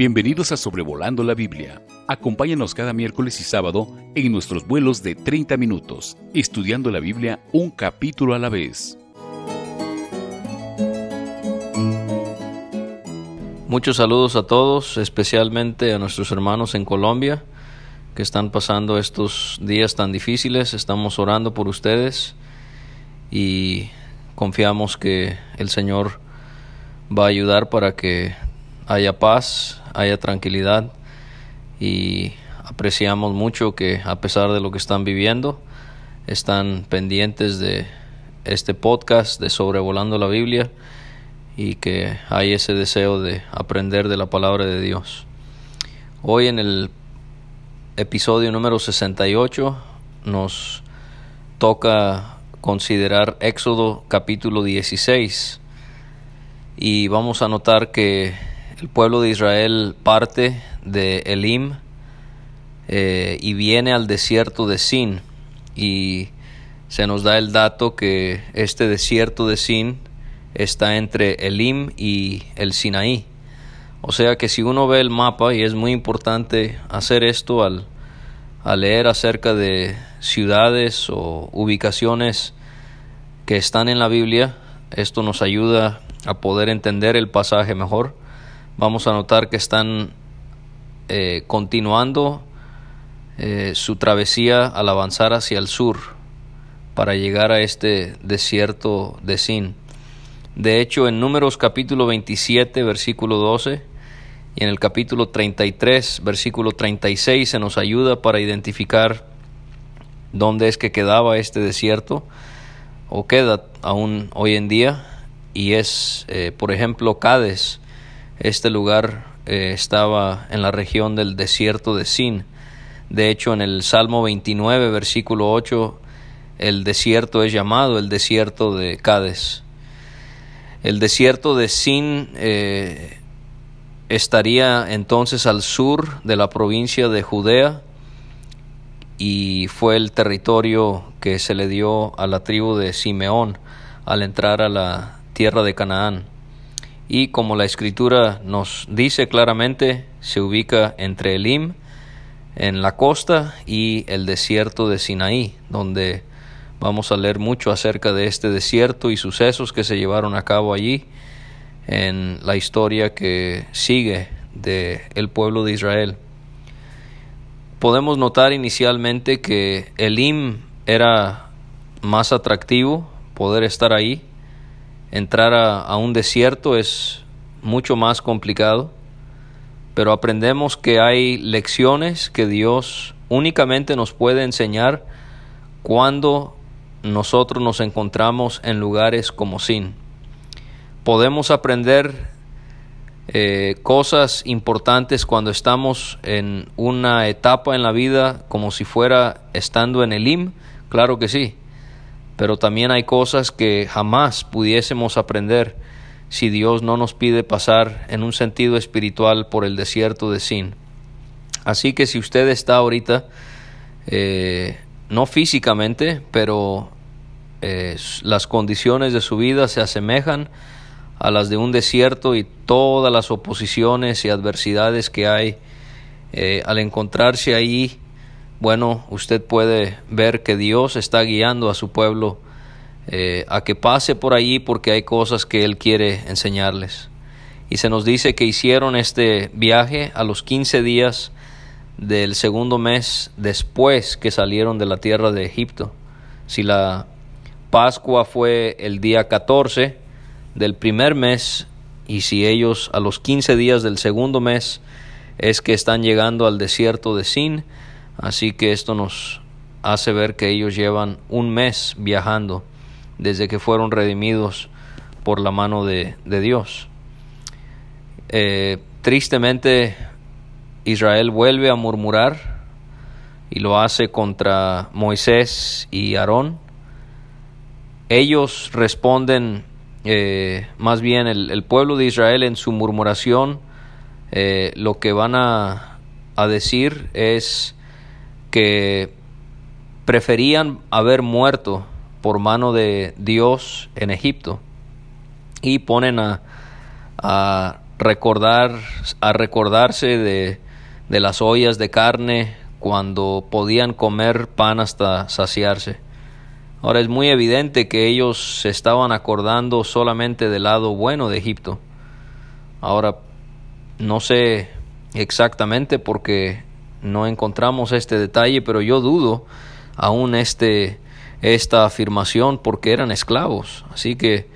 Bienvenidos a Sobrevolando la Biblia. Acompáñanos cada miércoles y sábado en nuestros vuelos de 30 minutos, estudiando la Biblia un capítulo a la vez. Muchos saludos a todos, especialmente a nuestros hermanos en Colombia que están pasando estos días tan difíciles. Estamos orando por ustedes y confiamos que el Señor va a ayudar para que haya paz, haya tranquilidad y apreciamos mucho que a pesar de lo que están viviendo, están pendientes de este podcast de Sobrevolando la Biblia y que hay ese deseo de aprender de la palabra de Dios. Hoy en el episodio número 68 nos toca considerar Éxodo capítulo 16 y vamos a notar que el pueblo de Israel parte de Elim eh, y viene al desierto de Sin y se nos da el dato que este desierto de Sin está entre Elim y el Sinaí. O sea que si uno ve el mapa, y es muy importante hacer esto al, al leer acerca de ciudades o ubicaciones que están en la Biblia, esto nos ayuda a poder entender el pasaje mejor vamos a notar que están eh, continuando eh, su travesía al avanzar hacia el sur para llegar a este desierto de Sin. De hecho, en Números capítulo 27, versículo 12, y en el capítulo 33, versículo 36, se nos ayuda para identificar dónde es que quedaba este desierto, o queda aún hoy en día, y es, eh, por ejemplo, Cádiz, este lugar eh, estaba en la región del desierto de Sin. De hecho, en el Salmo 29, versículo 8, el desierto es llamado el desierto de Cádiz. El desierto de Sin eh, estaría entonces al sur de la provincia de Judea y fue el territorio que se le dio a la tribu de Simeón al entrar a la tierra de Canaán y como la escritura nos dice claramente, se ubica entre Elim, en la costa, y el desierto de Sinaí, donde vamos a leer mucho acerca de este desierto y sucesos que se llevaron a cabo allí en la historia que sigue de el pueblo de Israel. Podemos notar inicialmente que Elim era más atractivo poder estar ahí Entrar a, un desierto es mucho más complicado, pero aprendemos que hay lecciones que Dios únicamente nos puede enseñar cuando nosotros nos encontramos en lugares como Sin. Podemos aprender eh, cosas importantes cuando estamos en una etapa en la vida como si fuera estando en el IM, claro que sí pero también hay cosas que jamás pudiésemos aprender si Dios no nos pide pasar en un sentido espiritual por el desierto de Sin. Así que si usted está ahorita, eh, no físicamente, pero eh, las condiciones de su vida se asemejan a las de un desierto y todas las oposiciones y adversidades que hay, eh, al encontrarse ahí bueno, usted puede ver que Dios está guiando a su pueblo eh, a que pase por allí porque hay cosas que Él quiere enseñarles. Y se nos dice que hicieron este viaje a los 15 días del segundo mes después que salieron de la tierra de Egipto. Si la Pascua fue el día 14 del primer mes y si ellos a los 15 días del segundo mes es que están llegando al desierto de Sin, Así que esto nos hace ver que ellos llevan un mes viajando desde que fueron redimidos por la mano de, Dios. Eh, tristemente, Israel vuelve a murmurar y lo hace contra Moisés y Aarón. Ellos responden, eh, más bien el, pueblo de Israel en su murmuración, eh, lo que van a, a decir es, que preferían haber muerto por mano de Dios en Egipto y ponen a, recordar, a recordarse de, de las ollas de carne cuando podían comer pan hasta saciarse. Ahora es muy evidente que ellos se estaban acordando solamente del lado bueno de Egipto. Ahora, no sé exactamente porque no encontramos este detalle, pero yo dudo aún este, esta afirmación porque eran esclavos. Así que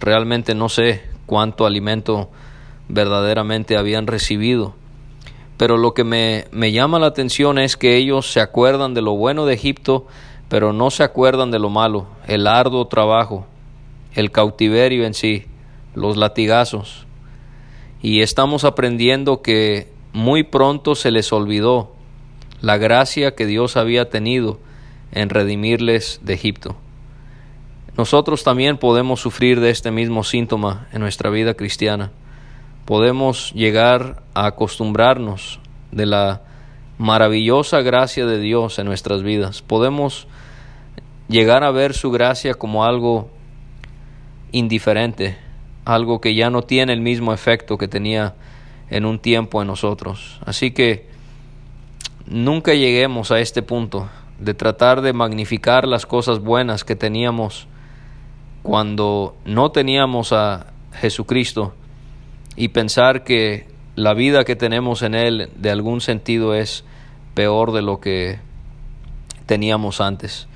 realmente no sé cuánto alimento verdaderamente habían recibido. Pero lo que me, me llama la atención es que ellos se acuerdan de lo bueno de Egipto, pero no se acuerdan de lo malo, el arduo trabajo, el cautiverio en sí, los latigazos. Y estamos aprendiendo que muy pronto se les olvidó la gracia que Dios había tenido en redimirles de Egipto. Nosotros también podemos sufrir de este mismo síntoma en nuestra vida cristiana podemos llegar a acostumbrarnos de la maravillosa gracia de Dios en nuestras vidas. Podemos llegar a ver su gracia como algo indiferente, algo que ya no tiene el mismo efecto que tenía en un tiempo en nosotros. Así que nunca lleguemos a este punto de tratar de magnificar las cosas buenas que teníamos cuando no teníamos a Jesucristo y pensar que la vida que tenemos en Él de algún sentido es peor de lo que teníamos antes.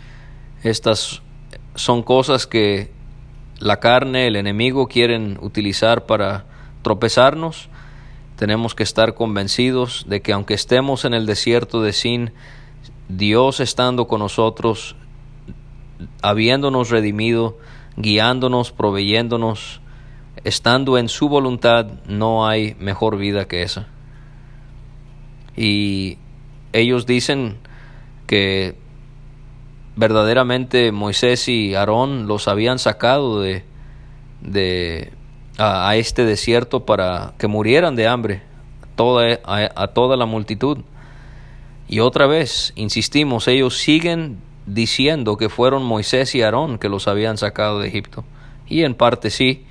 Estas son cosas que la carne, el enemigo quieren utilizar para tropezarnos. Tenemos que estar convencidos de que aunque estemos en el desierto de Sin, Dios estando con nosotros, habiéndonos redimido, guiándonos, proveyéndonos, estando en su voluntad, no hay mejor vida que esa. Y ellos dicen que verdaderamente Moisés y Aarón los habían sacado de, de a, este desierto para que murieran de hambre toda, a toda la multitud. Y otra vez, insistimos, ellos siguen diciendo que fueron Moisés y Aarón que los habían sacado de Egipto. Y en parte sí,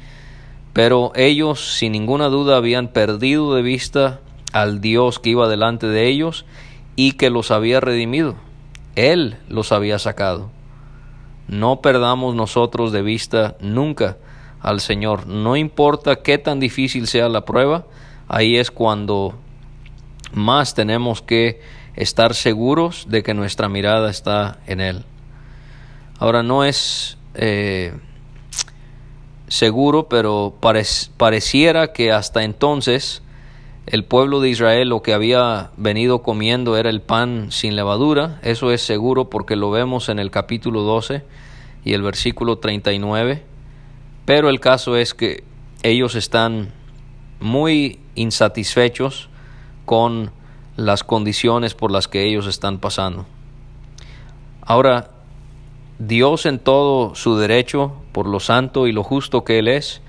pero ellos, sin ninguna duda, habían perdido de vista al Dios que iba delante de ellos y que los había redimido. Él los había sacado. No perdamos nosotros de vista nunca al Señor. No importa qué tan difícil sea la prueba, ahí es cuando más tenemos que estar seguros de que nuestra mirada está en Él. Ahora no es eh, seguro, pero pareciera que hasta entonces el pueblo de Israel lo que había venido comiendo era el pan sin levadura, eso es seguro porque lo vemos en el capítulo 12 y el versículo 39, pero el caso es que ellos están muy insatisfechos con las condiciones por las que ellos están pasando. Ahora, Dios en todo su derecho, por lo santo y lo justo que Él es,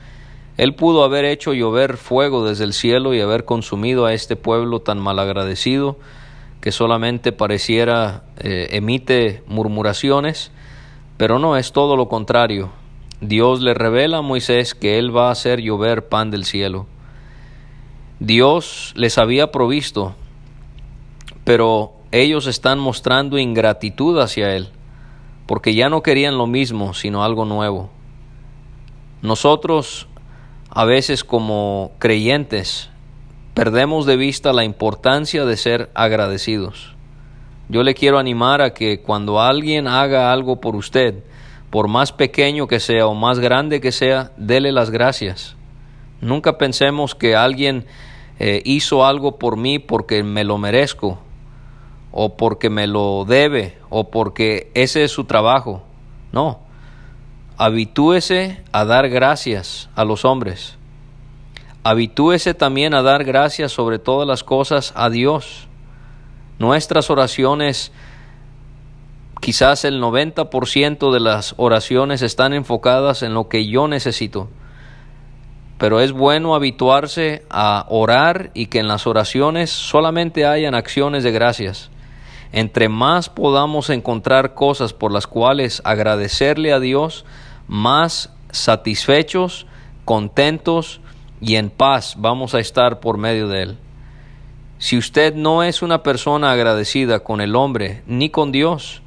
Él pudo haber hecho llover fuego desde el cielo y haber consumido a este pueblo tan malagradecido que solamente pareciera eh, emite murmuraciones, pero no es todo lo contrario. Dios le revela a Moisés que Él va a hacer llover pan del cielo. Dios les había provisto, pero ellos están mostrando ingratitud hacia Él porque ya no querían lo mismo, sino algo nuevo. Nosotros, a veces como creyentes, perdemos de vista la importancia de ser agradecidos. Yo le quiero animar a que cuando alguien haga algo por usted, por más pequeño que sea o más grande que sea, dele las gracias. Nunca pensemos que alguien eh, hizo algo por mí porque me lo merezco o porque me lo debe o porque ese es su trabajo. No. Habitúese a dar gracias a los hombres. Habitúese también a dar gracias sobre todas las cosas a Dios. Nuestras oraciones, quizás el 90% de las oraciones están enfocadas en lo que yo necesito. Pero es bueno habituarse a orar y que en las oraciones solamente hayan acciones de gracias entre más podamos encontrar cosas por las cuales agradecerle a Dios, más satisfechos, contentos y en paz vamos a estar por medio de Él. Si usted no es una persona agradecida con el hombre ni con Dios,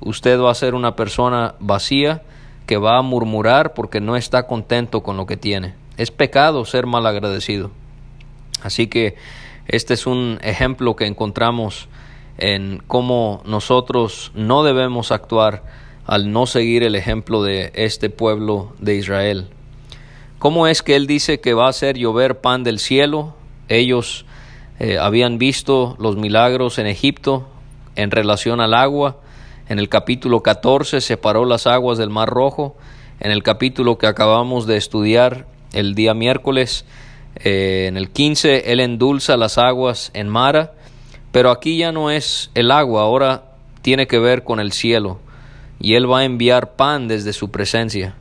usted va a ser una persona vacía que va a murmurar porque no está contento con lo que tiene. Es pecado ser mal agradecido. Así que este es un ejemplo que encontramos en cómo nosotros no debemos actuar al no seguir el ejemplo de este pueblo de Israel. ¿Cómo es que Él dice que va a hacer llover pan del cielo? Ellos eh, habían visto los milagros en Egipto en relación al agua. En el capítulo 14 separó las aguas del Mar Rojo. En el capítulo que acabamos de estudiar el día miércoles, eh, en el 15, Él endulza las aguas en Mara. Pero aquí ya no es el agua, ahora tiene que ver con el cielo. Y Él va a enviar pan desde su presencia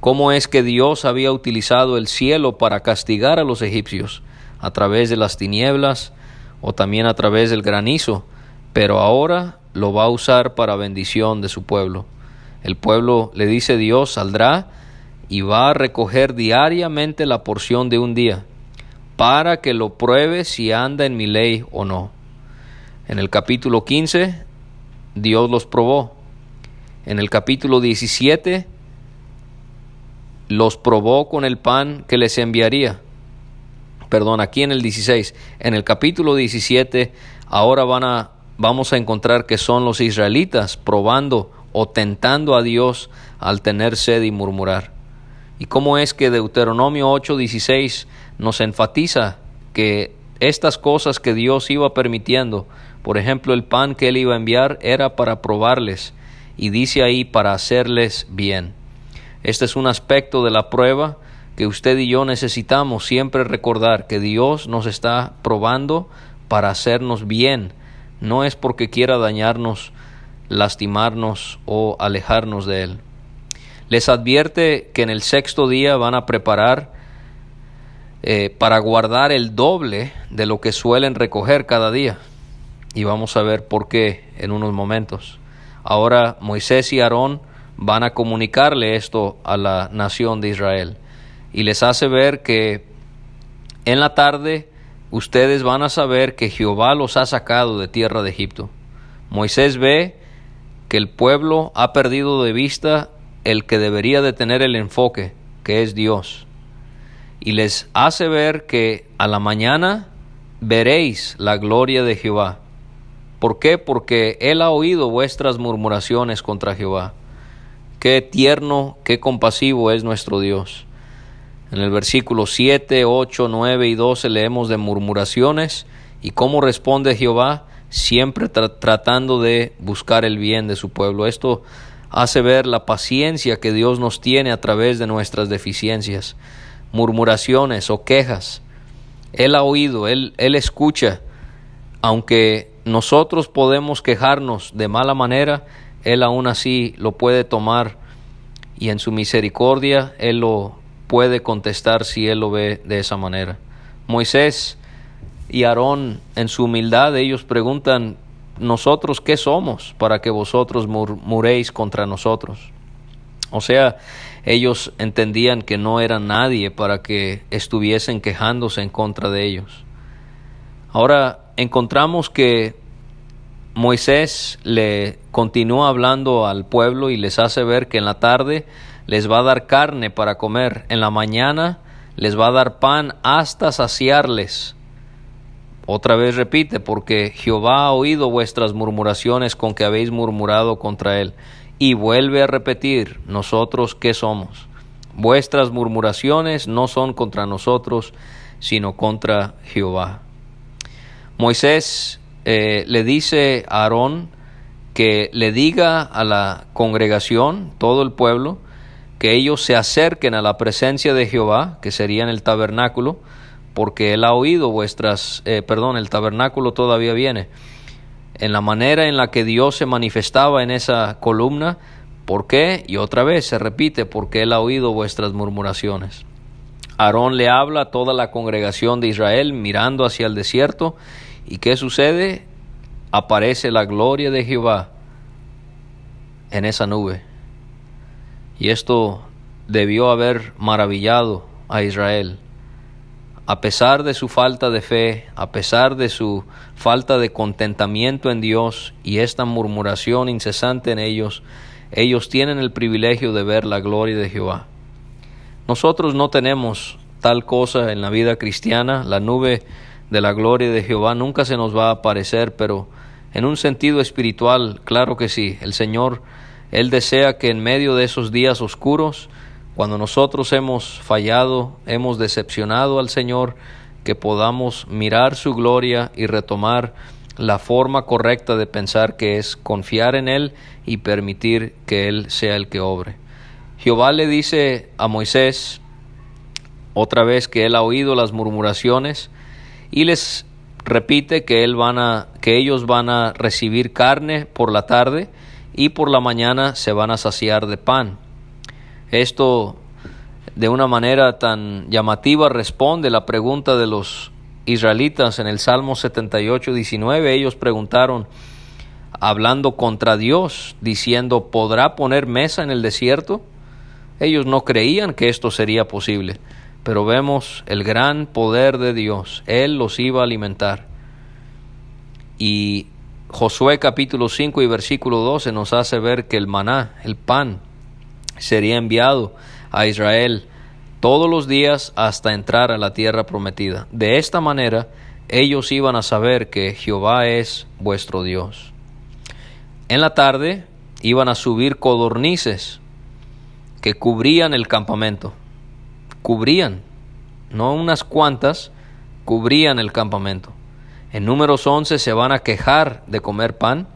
cómo es que Dios había utilizado el cielo para castigar a los egipcios a través de las tinieblas o también a través del granizo, pero ahora lo va a usar para bendición de su pueblo. El pueblo le dice Dios saldrá y va a recoger diariamente la porción de un día, para que lo pruebe si anda en mi ley o no. En el capítulo 15, Dios los probó. En el capítulo 17, los probó con el pan que les enviaría. Perdón, aquí en el 16, en el capítulo 17, ahora van a, vamos a encontrar que son los israelitas probando o tentando a Dios al tener sed y murmurar. ¿Y cómo es que Deuteronomio 8:16 nos enfatiza que estas cosas que Dios iba permitiendo, por ejemplo el pan que él iba a enviar, era para probarles y dice ahí para hacerles bien? Este es un aspecto de la prueba que usted y yo necesitamos siempre recordar que Dios nos está probando para hacernos bien. No es porque quiera dañarnos, lastimarnos o alejarnos de Él. Les advierte que en el sexto día van a preparar eh, para guardar el doble de lo que suelen recoger cada día. Y vamos a ver por qué en unos momentos. Ahora Moisés y Aarón van a comunicarle esto a la nación de Israel y les hace ver que en la tarde ustedes van a saber que Jehová los ha sacado de tierra de Egipto. Moisés ve que el pueblo ha perdido de vista el que debería de tener el enfoque, que es Dios. Y les hace ver que a la mañana veréis la gloria de Jehová. ¿Por qué? Porque Él ha oído vuestras murmuraciones contra Jehová. Qué tierno, qué compasivo es nuestro Dios. En el versículo 7, 8, 9 y 12 leemos de murmuraciones y cómo responde Jehová, siempre tratando de buscar el bien de su pueblo. Esto hace ver la paciencia que Dios nos tiene a través de nuestras deficiencias, murmuraciones o quejas. Él ha oído, Él, él escucha, aunque nosotros podemos quejarnos de mala manera, él aún así lo puede tomar y en su misericordia Él lo puede contestar si Él lo ve de esa manera. Moisés y Aarón en su humildad ellos preguntan, ¿nosotros qué somos para que vosotros muréis contra nosotros? O sea, ellos entendían que no era nadie para que estuviesen quejándose en contra de ellos. Ahora encontramos que Moisés le continúa hablando al pueblo y les hace ver que en la tarde les va a dar carne para comer, en la mañana les va a dar pan hasta saciarles. Otra vez repite, porque Jehová ha oído vuestras murmuraciones con que habéis murmurado contra él. Y vuelve a repetir, nosotros qué somos. Vuestras murmuraciones no son contra nosotros, sino contra Jehová. Moisés eh, le dice a Aarón que le diga a la congregación, todo el pueblo, que ellos se acerquen a la presencia de Jehová, que sería en el tabernáculo, porque él ha oído vuestras, eh, perdón, el tabernáculo todavía viene, en la manera en la que Dios se manifestaba en esa columna, ¿por qué? Y otra vez se repite, porque él ha oído vuestras murmuraciones. Aarón le habla a toda la congregación de Israel mirando hacia el desierto ¿Y qué sucede? Aparece la gloria de Jehová en esa nube. Y esto debió haber maravillado a Israel. a pesar de su falta de fe, a pesar de su falta de contentamiento en Dios y esta murmuración incesante en ellos, ellos tienen el privilegio de ver la gloria de Jehová. Nosotros no tenemos tal cosa en la vida cristiana, la nube de la gloria de Jehová nunca se nos va a aparecer, pero en un sentido espiritual, claro que sí, el Señor, Él desea que en medio de esos días oscuros, cuando nosotros hemos fallado, hemos decepcionado al Señor, que podamos mirar su gloria y retomar la forma correcta de pensar que es confiar en Él y permitir que Él sea el que obre. Jehová le dice a Moisés otra vez que Él ha oído las murmuraciones y les repite que, él van a, que ellos van a recibir carne por la tarde y por la mañana se van a saciar de pan. Esto de una manera tan llamativa responde la pregunta de los israelitas en el Salmo 78, 19. Ellos preguntaron, hablando contra Dios, diciendo, ¿podrá poner mesa en el desierto? Ellos no creían que esto sería posible pero vemos el gran poder de Dios. Él los iba a alimentar. Y Josué capítulo 5 y versículo 12 nos hace ver que el maná, el pan, sería enviado a Israel todos los días hasta entrar a la tierra prometida. De esta manera ellos iban a saber que Jehová es vuestro Dios. En la tarde iban a subir codornices que cubrían el campamento cubrían, no unas cuantas, cubrían el campamento. En números 11 se van a quejar de comer pan.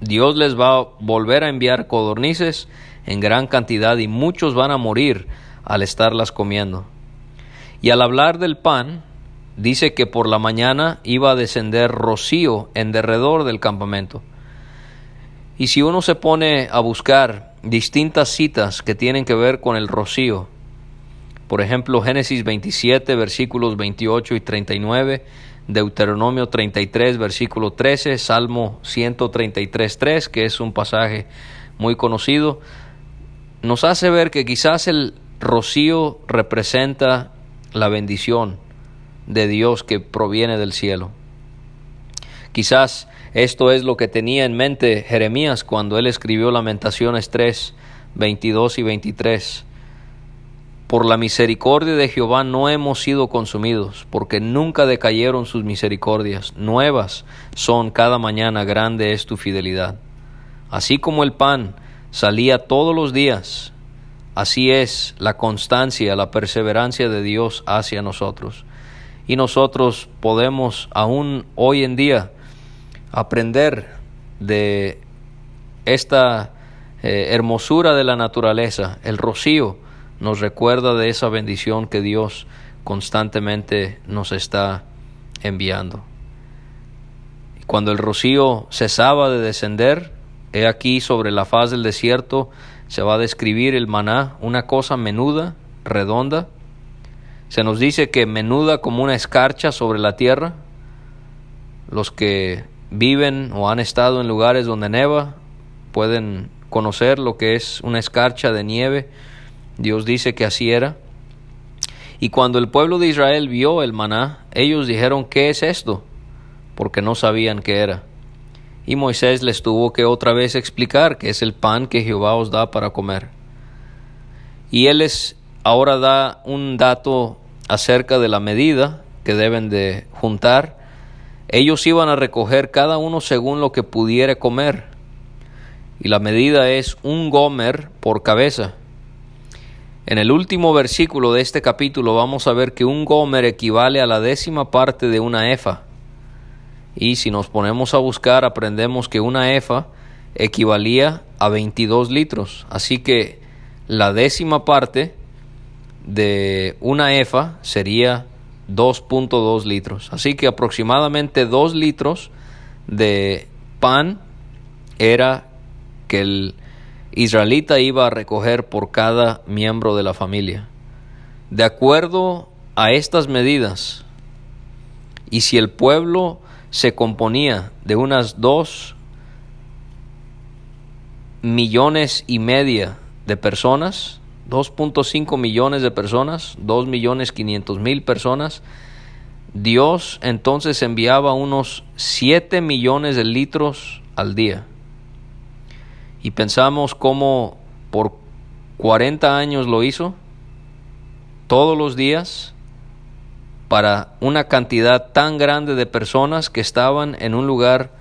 Dios les va a volver a enviar codornices en gran cantidad y muchos van a morir al estarlas comiendo. Y al hablar del pan, dice que por la mañana iba a descender rocío en derredor del campamento. Y si uno se pone a buscar distintas citas que tienen que ver con el rocío, por ejemplo, Génesis 27, versículos 28 y 39, Deuteronomio 33, versículo 13, Salmo 133, 3, que es un pasaje muy conocido, nos hace ver que quizás el rocío representa la bendición de Dios que proviene del cielo. Quizás esto es lo que tenía en mente Jeremías cuando él escribió Lamentaciones 3, 22 y 23 por la misericordia de Jehová no hemos sido consumidos, porque nunca decayeron sus misericordias. Nuevas son cada mañana, grande es tu fidelidad. Así como el pan salía todos los días, así es la constancia, la perseverancia de Dios hacia nosotros. Y nosotros podemos aún hoy en día aprender de esta eh, hermosura de la naturaleza, el rocío, nos recuerda de esa bendición que Dios constantemente nos está enviando. Cuando el rocío cesaba de descender, he aquí sobre la faz del desierto se va a describir el maná, una cosa menuda, redonda. Se nos dice que menuda como una escarcha sobre la tierra. Los que viven o han estado en lugares donde neva pueden conocer lo que es una escarcha de nieve Dios dice que así era. Y cuando el pueblo de Israel vio el maná, ellos dijeron, ¿qué es esto? Porque no sabían qué era. Y Moisés les tuvo que otra vez explicar que es el pan que Jehová os da para comer. Y él les ahora da un dato acerca de la medida que deben de juntar. Ellos iban a recoger cada uno según lo que pudiera comer. Y la medida es un gomer por cabeza. En el último versículo de este capítulo vamos a ver que un gomer equivale a la décima parte de una efa. Y si nos ponemos a buscar, aprendemos que una efa equivalía a 22 litros. Así que la décima parte de una efa sería 2.2 litros. Así que aproximadamente 2 litros de pan era que el israelita iba a recoger por cada miembro de la familia. De acuerdo a estas medidas, y si el pueblo se componía de unas dos millones y media de personas, 2.5 millones de personas, 2 millones 500 mil personas, Dios entonces enviaba unos 7 millones de litros al día. Y pensamos cómo por 40 años lo hizo, todos los días, para una cantidad tan grande de personas que estaban en un lugar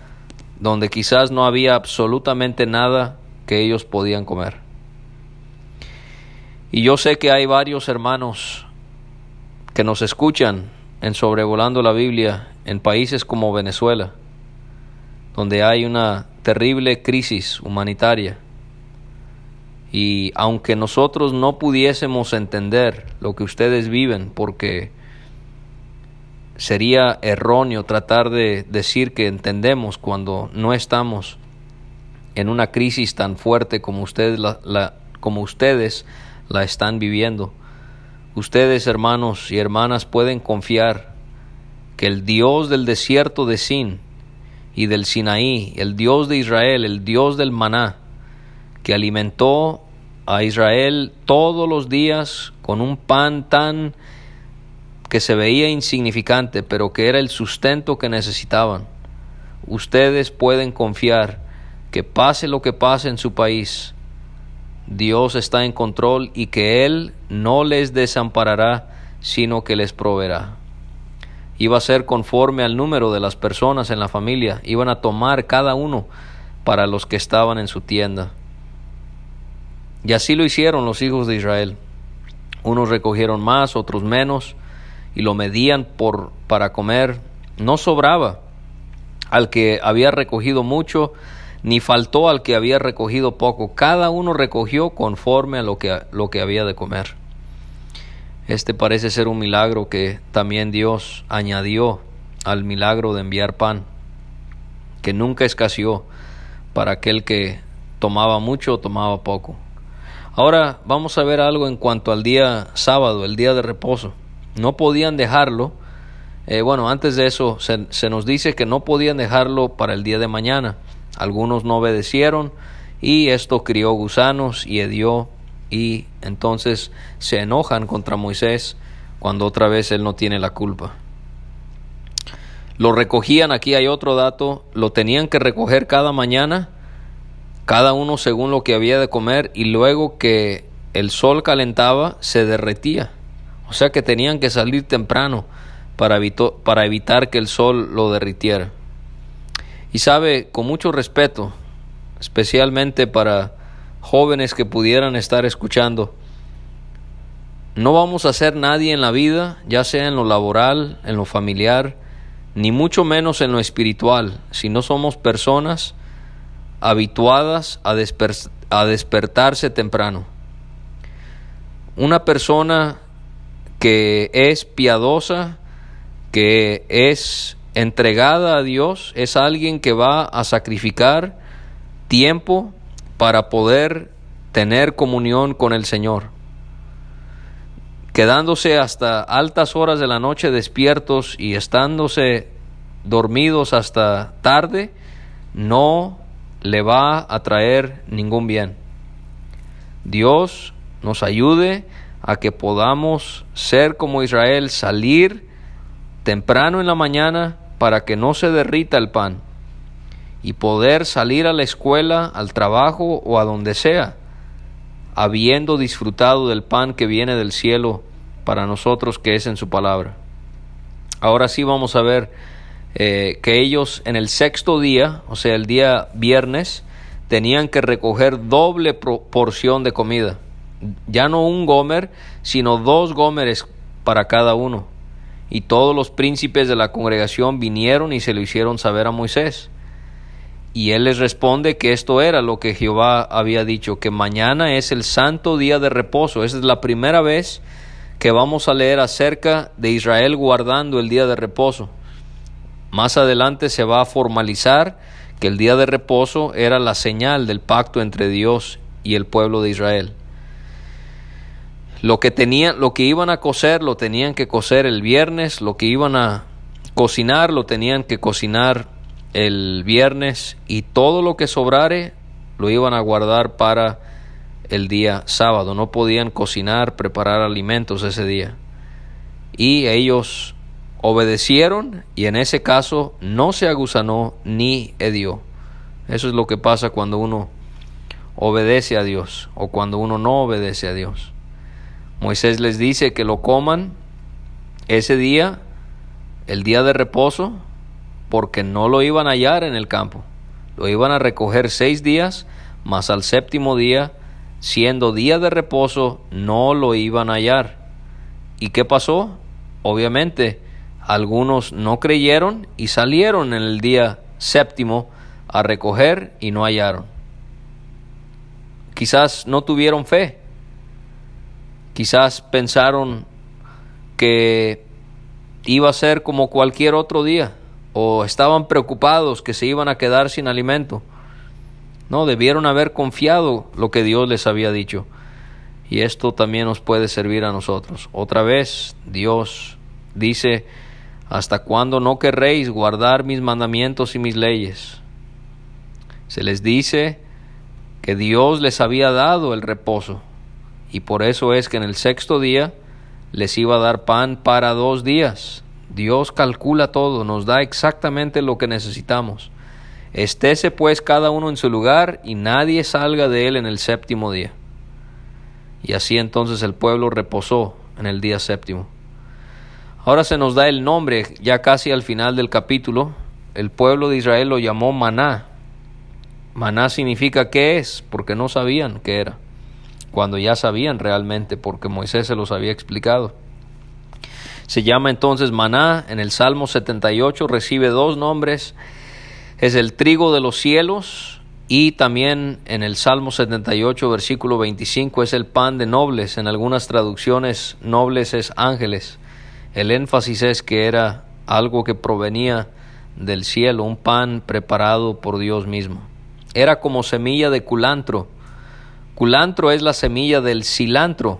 donde quizás no había absolutamente nada que ellos podían comer. Y yo sé que hay varios hermanos que nos escuchan en Sobrevolando la Biblia en países como Venezuela, donde hay una terrible crisis humanitaria. Y aunque nosotros no pudiésemos entender lo que ustedes viven, porque sería erróneo tratar de decir que entendemos cuando no estamos en una crisis tan fuerte como ustedes la, como ustedes la están viviendo. Ustedes, hermanos y hermanas, pueden confiar que el Dios del desierto de Sin y del Sinaí, el Dios de Israel, el Dios del maná, que alimentó a Israel todos los días con un pan tan que se veía insignificante, pero que era el sustento que necesitaban. Ustedes pueden confiar que pase lo que pase en su país, Dios está en control y que Él no les desamparará, sino que les proveerá. Iba a ser conforme al número de las personas en la familia, iban a tomar cada uno para los que estaban en su tienda. Y así lo hicieron los hijos de Israel. Unos recogieron más, otros menos, y lo medían por para comer. No sobraba. Al que había recogido mucho, ni faltó al que había recogido poco. Cada uno recogió conforme a lo que, lo que había de comer. Este parece ser un milagro que también Dios añadió al milagro de enviar pan, que nunca escaseó para aquel que tomaba mucho o tomaba poco. Ahora vamos a ver algo en cuanto al día sábado, el día de reposo. No podían dejarlo. Eh, bueno, antes de eso se, se nos dice que no podían dejarlo para el día de mañana. Algunos no obedecieron y esto crió gusanos y hedió y entonces se enojan contra Moisés cuando otra vez él no tiene la culpa. Lo recogían, aquí hay otro dato, lo tenían que recoger cada mañana, cada uno según lo que había de comer y luego que el sol calentaba se derretía. O sea que tenían que salir temprano para, para evitar que el sol lo derritiera. Y sabe, con mucho respeto, especialmente para jóvenes que pudieran estar escuchando, no vamos a ser nadie en la vida, ya sea en lo laboral, en lo familiar, ni mucho menos en lo espiritual, si no somos personas habituadas a, a despertarse temprano. Una persona que es piadosa, que es entregada a Dios es alguien que va a sacrificar tiempo para poder tener comunión con el Señor. Quedándose hasta altas horas de la noche despiertos y estándose dormidos hasta tarde, no le va a traer ningún bien. Dios nos ayude a que podamos ser como Israel, salir temprano en la mañana para que no se derrita el pan y poder salir a la escuela, al trabajo o a donde sea, habiendo disfrutado del pan que viene del cielo para nosotros que es en su palabra. Ahora sí vamos a ver eh, que ellos en el sexto día, o sea, el día viernes, tenían que recoger doble porción de comida. Ya no un gomer, sino dos gómeres para cada uno. Y todos los príncipes de la congregación vinieron y se lo hicieron saber a Moisés. Y él les responde que esto era lo que Jehová había dicho, que mañana es el santo día de reposo. Esa es la primera vez que vamos a leer acerca de Israel guardando el día de reposo. Más adelante se va a formalizar que el día de reposo era la señal del pacto entre Dios y el pueblo de Israel. Lo que tenían, lo que iban a cocer, lo tenían que cocer el viernes, lo que iban a cocinar, lo tenían que cocinar el viernes y todo lo que sobrare lo iban a guardar para el día sábado, no podían cocinar, preparar alimentos ese día. Y ellos obedecieron y en ese caso no se agusanó ni hedió. Eso es lo que pasa cuando uno obedece a Dios o cuando uno no obedece a Dios. Moisés les dice que lo coman ese día, el día de reposo, porque no lo iban a hallar en el campo. Lo iban a recoger seis días, mas al séptimo día, siendo día de reposo, no lo iban a hallar. ¿Y qué pasó? Obviamente, algunos no creyeron y salieron en el día séptimo a recoger y no hallaron. Quizás no tuvieron fe. Quizás pensaron que iba a ser como cualquier otro día o estaban preocupados que se iban a quedar sin alimento. No, debieron haber confiado lo que Dios les había dicho. Y esto también nos puede servir a nosotros. Otra vez, Dios dice, ¿hasta cuándo no querréis guardar mis mandamientos y mis leyes? Se les dice que Dios les había dado el reposo. Y por eso es que en el sexto día les iba a dar pan para dos días. Dios calcula todo, nos da exactamente lo que necesitamos. Estése pues cada uno en su lugar y nadie salga de él en el séptimo día. Y así entonces el pueblo reposó en el día séptimo. Ahora se nos da el nombre, ya casi al final del capítulo, el pueblo de Israel lo llamó maná. Maná significa qué es, porque no sabían qué era, cuando ya sabían realmente, porque Moisés se los había explicado. Se llama entonces maná. En el Salmo 78 recibe dos nombres. Es el trigo de los cielos y también en el Salmo 78 versículo 25 es el pan de nobles. En algunas traducciones nobles es ángeles. El énfasis es que era algo que provenía del cielo, un pan preparado por Dios mismo. Era como semilla de culantro. Culantro es la semilla del cilantro,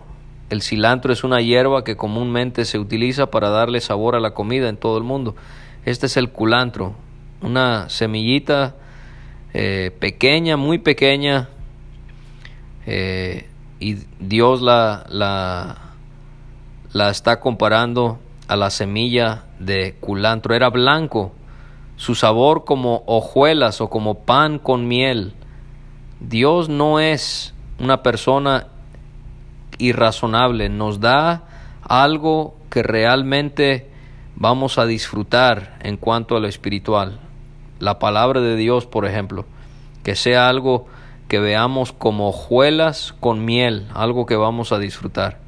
el cilantro es una hierba que comúnmente se utiliza para darle sabor a la comida en todo el mundo. Este es el culantro, una semillita eh, pequeña, muy pequeña, eh, y Dios la, la, la está comparando a la semilla de culantro. Era blanco, su sabor como hojuelas o como pan con miel. Dios no es una persona irrazonable, nos da algo que realmente vamos a disfrutar en cuanto a lo espiritual. La palabra de Dios, por ejemplo, que sea algo que veamos como hojuelas con miel, algo que vamos a disfrutar.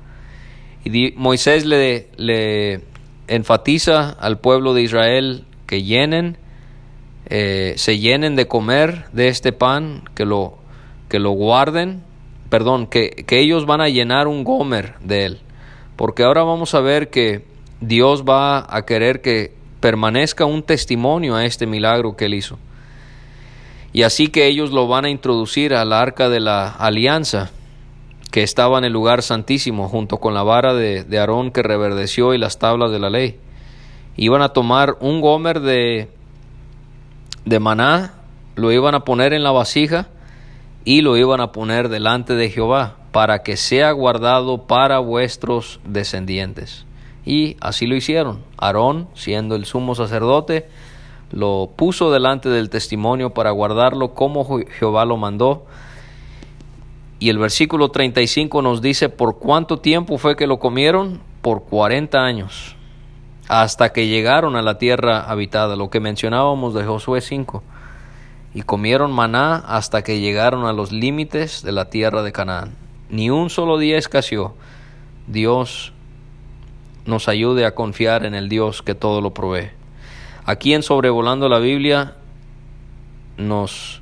Y Moisés le, le enfatiza al pueblo de Israel que llenen, eh, se llenen de comer de este pan, que lo, que lo guarden perdón, que, ellos van a llenar un Gomer de él. Porque ahora vamos a ver que Dios va a querer que permanezca un testimonio a este milagro que él hizo. Y así que ellos lo van a introducir al arca de la alianza, que estaba en el lugar santísimo, junto con la vara de, de Aarón que reverdeció y las tablas de la ley. Iban a tomar un gomer de, de maná, lo iban a poner en la vasija y lo iban a poner delante de Jehová para que sea guardado para vuestros descendientes. Y así lo hicieron. Aarón, siendo el sumo sacerdote, lo puso delante del testimonio para guardarlo como Jehová lo mandó. Y el versículo 35 nos dice por cuánto tiempo fue que lo comieron, por 40 años, hasta que llegaron a la tierra habitada, lo que mencionábamos de Josué 5 y comieron maná hasta que llegaron a los límites de la tierra de Canaán. Ni un solo día escaseó. Dios nos ayude a confiar en el Dios que todo lo provee. Aquí en Sobrevolando la Biblia nos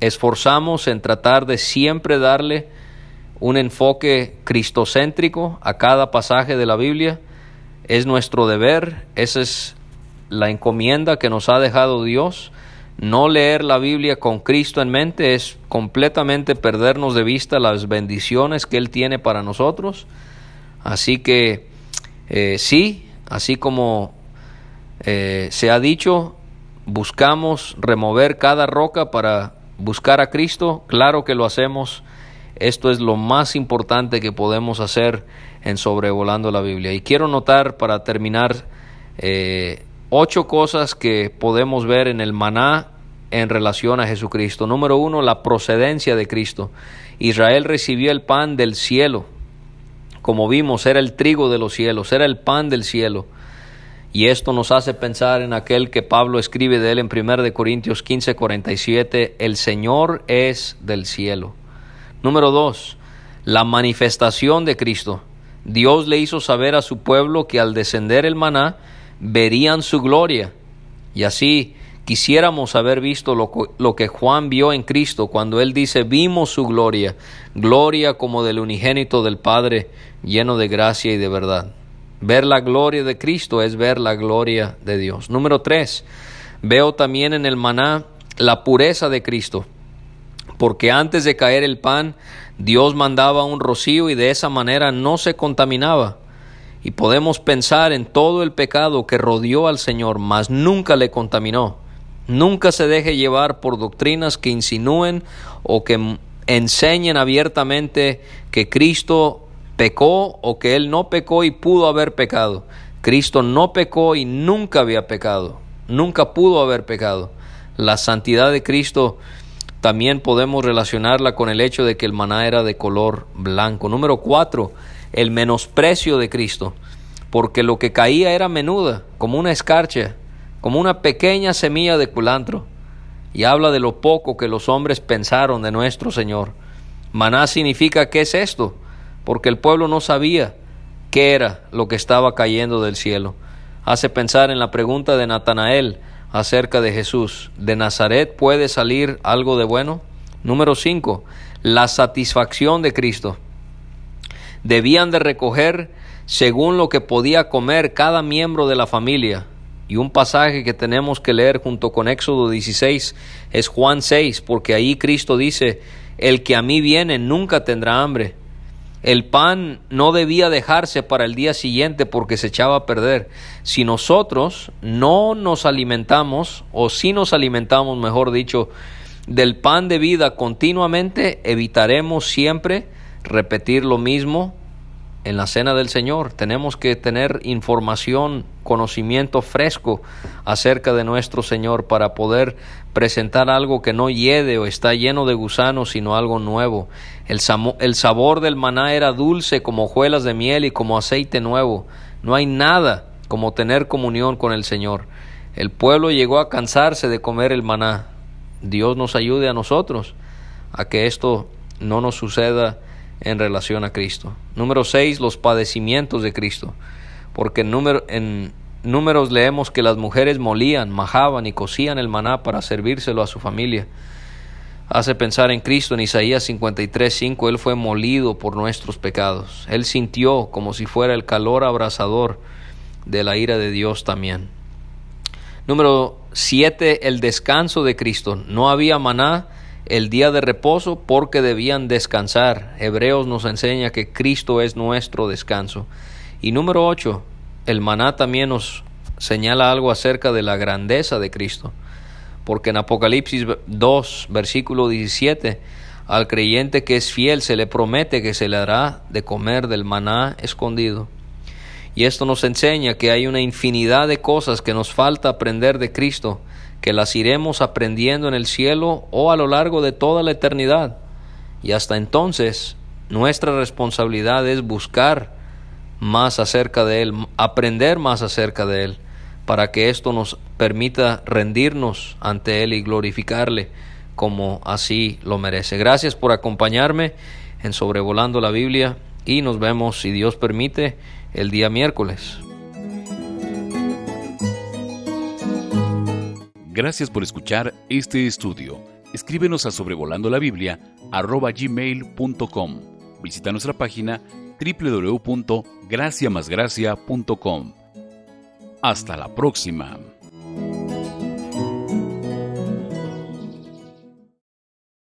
esforzamos en tratar de siempre darle un enfoque cristocéntrico a cada pasaje de la Biblia. Es nuestro deber, ese es la encomienda que nos ha dejado Dios. No leer la Biblia con Cristo en mente es completamente perdernos de vista las bendiciones que Él tiene para nosotros. Así que eh, sí, así como eh, se ha dicho, buscamos remover cada roca para buscar a Cristo, claro que lo hacemos. Esto es lo más importante que podemos hacer en sobrevolando la Biblia. Y quiero notar para terminar eh, ocho cosas que podemos ver en el maná en relación a Jesucristo. Número uno, la procedencia de Cristo. Israel recibió el pan del cielo. Como vimos, era el trigo de los cielos, era el pan del cielo. Y esto nos hace pensar en aquel que Pablo escribe de él en 1 de Corintios 15, 47, el Señor es del cielo. Número dos, la manifestación de Cristo. Dios le hizo saber a su pueblo que al descender el maná verían su gloria. Y así quisiéramos haber visto lo, que Juan vio en Cristo cuando él dice, vimos su gloria, gloria como del unigénito del Padre, lleno de gracia y de verdad. Ver la gloria de Cristo es ver la gloria de Dios. Número tres, veo también en el maná la pureza de Cristo, porque antes de caer el pan, Dios mandaba un rocío y de esa manera no se contaminaba. Y podemos pensar en todo el pecado que rodeó al Señor, mas nunca le contaminó. Nunca se deje llevar por doctrinas que insinúen o que enseñen abiertamente que Cristo pecó o que él no pecó y pudo haber pecado. Cristo no pecó y nunca había pecado, nunca pudo haber pecado. La santidad de Cristo también podemos relacionarla con el hecho de que el maná era de color blanco. Número cuatro, el menosprecio de Cristo, porque lo que caía era menuda, como una escarcha, como una pequeña semilla de culantro, y habla de lo poco que los hombres pensaron de nuestro Señor. Maná significa ¿qué es esto? porque el pueblo no sabía qué era lo que estaba cayendo del cielo. Hace pensar en la pregunta de Natanael acerca de Jesús. ¿De Nazaret puede salir algo de bueno? Número 5. La satisfacción de Cristo. Debían de recoger según lo que podía comer cada miembro de la familia. Y un pasaje que tenemos que leer junto con Éxodo 16 es Juan 6, porque ahí Cristo dice, el que a mí viene nunca tendrá hambre el pan no debía dejarse para el día siguiente porque se echaba a perder. Si nosotros no nos alimentamos, o si nos alimentamos, mejor dicho, del pan de vida continuamente, evitaremos siempre repetir lo mismo en la cena del Señor. Tenemos que tener información, conocimiento fresco acerca de nuestro Señor para poder presentar algo que no hiede o está lleno de gusanos, sino algo nuevo. El, sabor del maná era dulce como hojuelas de miel y como aceite nuevo. No hay nada como tener comunión con el Señor. El pueblo llegó a cansarse de comer el maná. Dios nos ayude a nosotros a que esto no nos suceda en relación a Cristo. Número 6, los padecimientos de Cristo. Porque en, número, en números leemos que las mujeres molían, majaban y cocían el maná para servírselo a su familia. Hace pensar en Cristo en Isaías 53, 5, Él fue molido por nuestros pecados. Él sintió como si fuera el calor abrasador de la ira de Dios también. Número 7, el descanso de Cristo. No había maná el día de reposo porque debían descansar. Hebreos nos enseña que Cristo es nuestro descanso. Y número 8, el maná también nos señala algo acerca de la grandeza de Cristo. Porque en Apocalipsis 2, versículo 17, al creyente que es fiel se le promete que se le hará de comer del maná escondido. Y esto nos enseña que hay una infinidad de cosas que nos falta aprender de Cristo que las iremos aprendiendo en el cielo o a lo largo de toda la eternidad. Y hasta entonces, nuestra responsabilidad es buscar más acerca de Él, aprender más acerca de Él, para que esto nos permita rendirnos ante Él y glorificarle como así lo merece. Gracias por acompañarme en Sobrevolando la Biblia y nos vemos, si Dios permite, el día miércoles. Gracias por escuchar este estudio. Escríbenos a sobrevolando la Biblia gmail.com. Visita nuestra página www.graciamasgracia.com. Hasta la próxima.